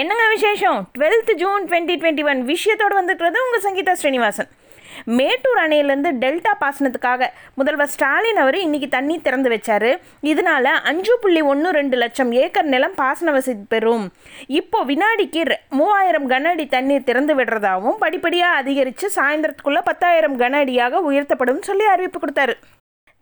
என்னங்க விசேஷம்? Twelfth June twenty twenty one விஷயத்தோடு வந்துக்கிறது உங்கள் சங்கீதா ஸ்ரீனிவாசன். மேட்டூர் அணையிலேருந்து டெல்டா பாசனத்துக்காக முதல்வர் ஸ்டாலின் அவர் இன்றைக்கி தண்ணி திறந்து வச்சார். இதனால அஞ்சு புள்ளி ஒன்று ரெண்டு லட்சம் ஏக்கர் நிலம் பாசன வசதி பெறும். இப்போது வினாடிக்கு மூவாயிரம் கன அடி தண்ணீர் திறந்து விடுறதாகவும் படிப்படியாக அதிகரித்து சாயந்தரத்துக்குள்ளே பத்தாயிரம் கன அடியாக உயர்த்தப்படும் சொல்லி அறிவிப்பு கொடுத்தாரு.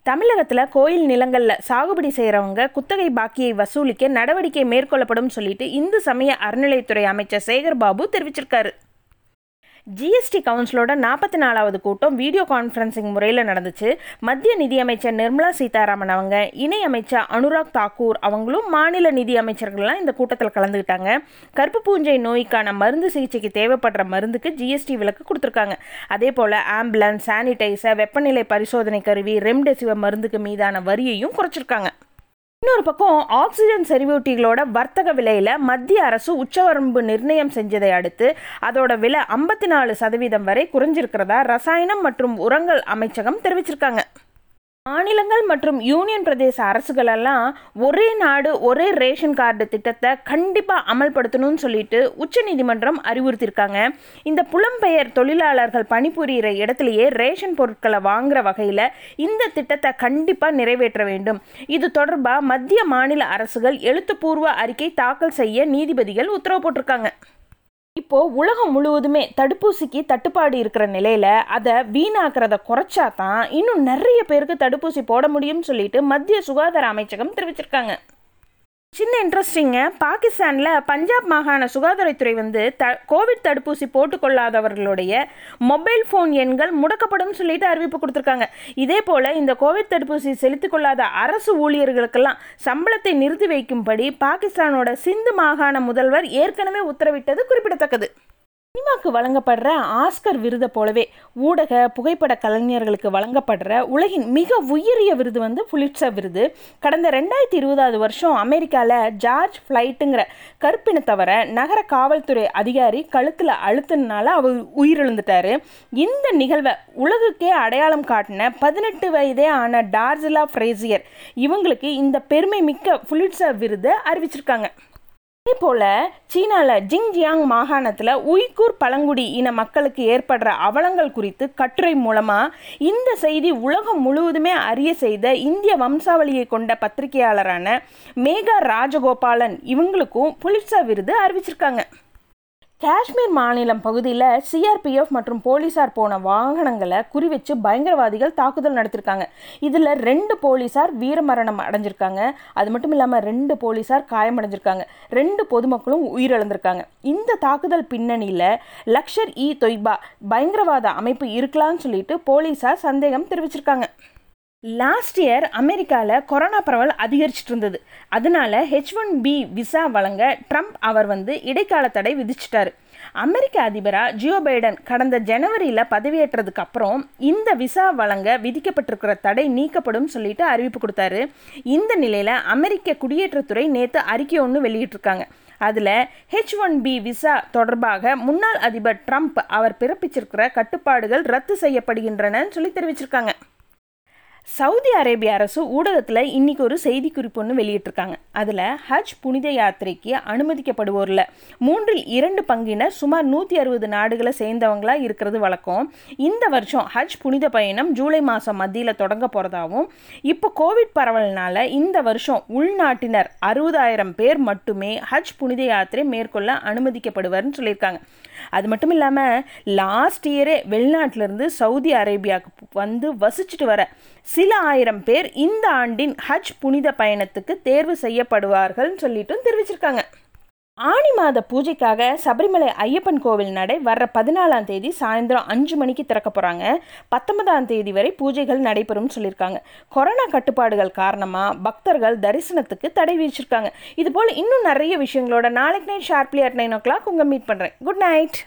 தமிழகத்தில் கோயில் நிலங்களில் சாகுபடி செய்கிறவங்க குத்தகை பாக்கியை வசூலிக்க நடவடிக்கை மேற்கொள்ளப்படும் சொல்லிட்டு இந்து சமய அறநிலைத்துறை அமைச்சர் சேகர் பாபு தெரிவிச்சிருக்காரு. ஜிஎஸ்டி கவுன்சிலோட நாற்பத்தி நாலாவது கூட்டம் வீடியோ கான்ஃபரன்சிங் முறையில் நடந்துச்சு. மத்திய நிதியமைச்சர் நிர்மலா சீதாராமன் அவங்க இணை அமைச்சர் அனுராக் தாக்கூர் அவங்களும் மாநில நிதி அமைச்சர்கள்லாம் இந்த கூட்டத்தில் கலந்துக்கிட்டாங்க. கருப்பு பூஞ்சை நோய்க்கான மருந்து சிகிச்சைக்கு தேவைப்படுற மருந்துக்கு ஜிஎஸ்டி விலக்கு கொடுத்துருக்காங்க. அதே போல் ஆம்புலன்ஸ் சானிடைசர் வெப்பநிலை பரிசோதனை கருவி ரெம்டெசிவர் மருந்துக்கு மீதான வரியையும் குறைச்சிருக்காங்க. இன்னொரு பக்கம் ஆக்சிஜன் செறிவூட்டிகளோட வர்த்தக விலையில் மத்திய அரசு உச்சவரம்பு நிர்ணயம் செஞ்சதை அடுத்து அதோட விலை ஐம்பத்தி நாலு சதவீதம் வரை குறைஞ்சிருக்கிறதா ரசாயனம் மற்றும் உரங்கள் அமைச்சகம் தெரிவிச்சிருக்காங்க. மாநிலங்கள் மற்றும் யூனியன் பிரதேச அரசுகளெல்லாம் ஒரே நாடு ஒரே ரேஷன் கார்டு திட்டத்தை கண்டிப்பாக அமல்படுத்தணும்னு சொல்லிட்டு உச்சநீதிமன்றம் அறிவுறுத்தியிருக்காங்க. இந்த புலம்பெயர் தொழிலாளர்கள் பணிபுரிகிற இடத்துலையே ரேஷன் பொருட்களை வாங்குற வகையில் இந்த திட்டத்தை கண்டிப்பாக நிறைவேற்ற வேண்டும். இது தொடர்பாக மத்திய மாநில அரசுகள் எழுத்துப்பூர்வ அறிக்கை தாக்கல் செய்ய நீதிபதிகள் உத்தரவு போட்டிருக்காங்க. இப்போது உலகம் முழுவதுமே தடுப்பூசிக்கு தட்டுப்பாடு இருக்கிற நிலையில் அதை வீணாக்கிறத குறைச்சா தான் இன்னும் நிறைய பேருக்கு தடுப்பூசி போட முடியும்னு சொல்லிட்டு மத்திய சுகாதார அமைச்சகம் தெரிவிச்சிருக்காங்க. இன்ட்ரெஸ்டிங்க பாகிஸ்தானில் பஞ்சாப் மாகாண சுகாதாரத்துறை வந்து த கோவிட் தடுப்பூசி போட்டுக்கொள்ளாதவர்களுடைய மொபைல் ஃபோன் எண்கள் முடக்கப்படும் சொல்லிட்டு அறிவிப்பு கொடுத்துருக்காங்க. இதே போல் இந்த கோவிட் தடுப்பூசி செலுத்திக் கொள்ளாத அரசு ஊழியர்களுக்கெல்லாம் சம்பளத்தை நிறுத்தி வைக்கும்படி பாகிஸ்தானோட சிந்து மாகாண முதல்வர் ஏற்கனவே உத்தரவிட்டது குறிப்பிடத்தக்கது. சினிமாக்கு வழங்கப்படுற ஆஸ்கர் விருதை போலவே ஊடக புகைப்பட கலைஞர்களுக்கு வழங்கப்படுற உலகின் மிக உயரிய விருது வந்து புலிட்சர் விருது. கடந்த ரெண்டாயிரத்தி இருபதாவது வருஷம் அமெரிக்காவில் ஜார்ஜ் ஃப்ளைட்டுங்கிற கருப்பினத்தவரை நகர காவல்துறை அதிகாரி கழுத்தில் அழுத்தினால அவர் உயிரிழந்துட்டாரு. இந்த நிகழ்வை உலகுக்கே அடையாளம் காட்டின பதினெட்டு வயதே ஆன டார்ஜிலா ஃப்ரேசியர் இவங்களுக்கு இந்த பெருமை மிக்க புலிட்சர் விருதை அறிவிச்சிருக்காங்க. அதே போல் சீனாவில் ஜிங்ஜியாங் மாகாணத்தில் உய்கூர் பழங்குடி இன மக்களுக்கு ஏற்படுற அவலங்கள் குறித்து கட்டுரை மூலமாக இந்த செய்தி உலகம் முழுவதுமே அறிய செய்த இந்திய வம்சாவளியை கொண்ட பத்திரிகையாளரான மேகா ராஜகோபாலன் இவங்களுக்கும் புலிட்சா விருது அறிவிச்சிருக்காங்க. காஷ்மீர் மாநிலம் பகுதியில் சிஆர்பிஎஃப் மற்றும் போலீசார் போன வாகனங்களை குறிவச்சு பயங்கரவாதிகள் தாக்குதல் நடத்திருக்காங்க. இதில் ரெண்டு போலீசார் வீரமரணம் அடைஞ்சிருக்காங்க. அது மட்டும் இல்லாமல் ரெண்டு போலீசார் காயமடைஞ்சிருக்காங்க. ரெண்டு பொதுமக்களும் உயிரிழந்திருக்காங்க. இந்த தாக்குதல் பின்னணியில் லக்ஷர் இ தொய்பா பயங்கரவாத அமைப்பு இருக்கலாம்னு சொல்லிட்டு போலீசார் சந்தேகம் தெரிவிச்சிருக்காங்க. லாஸ்ட் இயர் அமெரிக்காவில் கொரோனா பரவல் அதிகரிச்சிட்டு இருந்தது. அதனால ஹெச் ஒன் பி விசா வழங்க ட்ரம்ப் அவர் வந்து இடைக்கால தடை விதிச்சிட்டார். அமெரிக்க அதிபராக ஜியோ பைடன் கடந்த ஜனவரியில் பதவியேற்றதுக்கு அப்புறம் இந்த விசா வழங்க விதிக்கப்பட்டிருக்கிற தடை நீக்கப்படும் சொல்லிட்டு அறிவிப்பு கொடுத்தாரு. இந்த நிலையில் அமெரிக்க குடியேற்றத்துறை நேற்று அறிக்கை ஒன்று வெளியிட்டிருக்காங்க. அதில் ஹெச் ஒன் பி விசா தொடர்பாக முன்னாள் அதிபர் ட்ரம்ப் அவர் பிறப்பிச்சிருக்கிற கட்டுப்பாடுகள் ரத்து செய்யப்படுகின்றனன்னு சொல்லி தெரிவிச்சிருக்காங்க. சவுதி அரேபிய அரசு ஊடகத்தில் இன்னைக்கு ஒரு செய்திக்குறிப்பு ஒன்று வெளியிட்டிருக்காங்க. அதில் ஹஜ் புனித யாத்திரைக்கு அனுமதிக்கப்படுவோரில் மூன்றில் இரண்டு பங்கினர் சுமார் நூற்றி அறுபது நாடுகளை சேர்ந்தவங்களாக இருக்கிறது வழக்கம். இந்த வருஷம் ஹஜ் புனித பயணம் ஜூலை மாதம் மத்தியில் தொடங்க போகிறதாவும் இப்போ கோவிட் பரவல்னால இந்த வருஷம் உள்நாட்டினர் அறுபதாயிரம் பேர் மட்டுமே ஹஜ் புனித யாத்திரை மேற்கொள்ள அனுமதிக்கப்படுவார்னு சொல்லியிருக்காங்க. அது மட்டும் இல்லாமல் லாஸ்ட் இயரே வெளிநாட்டிலேருந்து சவுதி அரேபியாவுக்கு வந்து வசிச்சுட்டு வர சில ஆயிரம் பேர் இந்த ஆண்டின் ஹஜ் புனித பயணத்துக்கு தேர்வு செய்யப்படுவார்கள் சொல்லிட்டும் தெரிவிச்சிருக்காங்க. ஆனி மாத பூஜைக்காக சபரிமலை ஐயப்பன் கோவில் நடை வர்ற பதினாலாம் தேதி சாயந்தரம் அஞ்சு மணிக்கு திறக்க போகிறாங்க பத்தொன்பதாம் தேதி வரை பூஜைகள் நடைபெறும் சொல்லியிருக்காங்க கொரோனா கட்டுப்பாடுகள் காரணமாக பக்தர்கள் தரிசனத்துக்கு தடை விதிச்சிருக்காங்க. இதுபோல் இன்னும் நிறைய விஷயங்களோட நாளைக்கு night sharply at nine o'clock உங்கள் மீட் பண்ணுறேன் குட் நைட்.